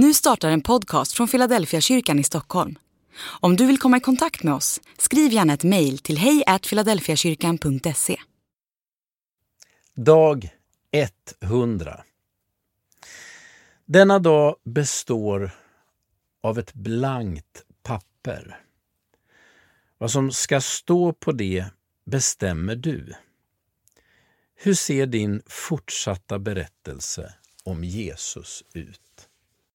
Nu startar en podcast från Philadelphia kyrkan i Stockholm. Om du vill komma i kontakt med oss, skriv gärna ett mejl till hejfiladelfiakyrkan.se. Dag 100 Denna dag består av ett blankt papper. Vad som ska stå på det bestämmer du. Hur ser din fortsatta berättelse om Jesus ut?